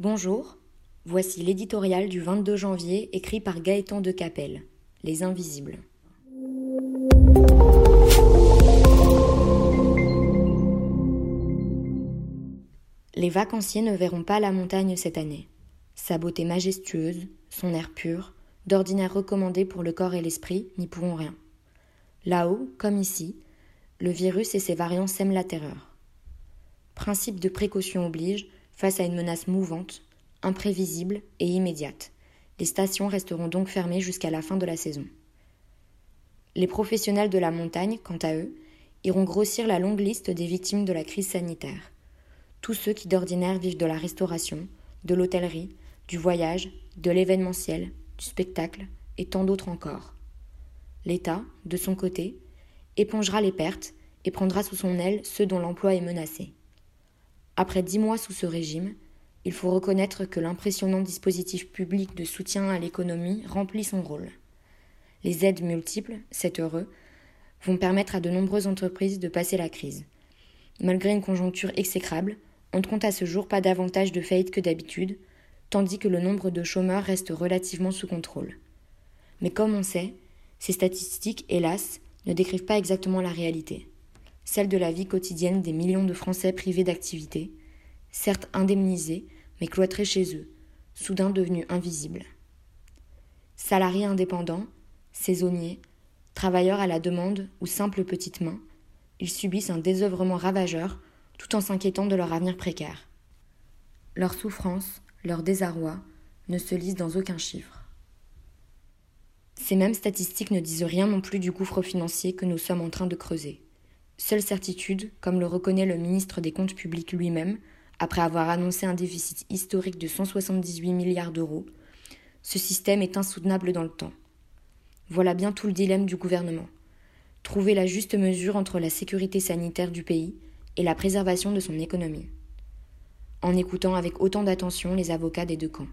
Bonjour, voici l'éditorial du 22 janvier écrit par Gaëtan de Capelle, Les Invisibles. Les vacanciers ne verront pas la montagne cette année. Sa beauté majestueuse, son air pur, d'ordinaire recommandé pour le corps et l'esprit, n'y pourront rien. Là-haut, comme ici, le virus et ses variants sèment la terreur. Principe de précaution oblige, face à une menace mouvante, imprévisible et immédiate. Les stations resteront donc fermées jusqu'à la fin de la saison. Les professionnels de la montagne, quant à eux, iront grossir la longue liste des victimes de la crise sanitaire tous ceux qui d'ordinaire vivent de la restauration, de l'hôtellerie, du voyage, de l'événementiel, du spectacle et tant d'autres encore. L'État, de son côté, épongera les pertes et prendra sous son aile ceux dont l'emploi est menacé. Après dix mois sous ce régime, il faut reconnaître que l'impressionnant dispositif public de soutien à l'économie remplit son rôle. Les aides multiples, c'est heureux, vont permettre à de nombreuses entreprises de passer la crise. Malgré une conjoncture exécrable, on ne compte à ce jour pas davantage de faillites que d'habitude, tandis que le nombre de chômeurs reste relativement sous contrôle. Mais comme on sait, ces statistiques, hélas, ne décrivent pas exactement la réalité, celle de la vie quotidienne des millions de Français privés d'activité, certes indemnisés, mais cloîtrés chez eux, soudain devenus invisibles. Salariés indépendants, saisonniers, travailleurs à la demande ou simples petites mains, ils subissent un désœuvrement ravageur tout en s'inquiétant de leur avenir précaire. Leur souffrance, leur désarroi ne se lisent dans aucun chiffre. Ces mêmes statistiques ne disent rien non plus du gouffre financier que nous sommes en train de creuser. Seule certitude, comme le reconnaît le ministre des Comptes publics lui-même, après avoir annoncé un déficit historique de 178 milliards d'euros, ce système est insoutenable dans le temps. Voilà bien tout le dilemme du gouvernement. Trouver la juste mesure entre la sécurité sanitaire du pays et la préservation de son économie, en écoutant avec autant d'attention les avocats des deux camps.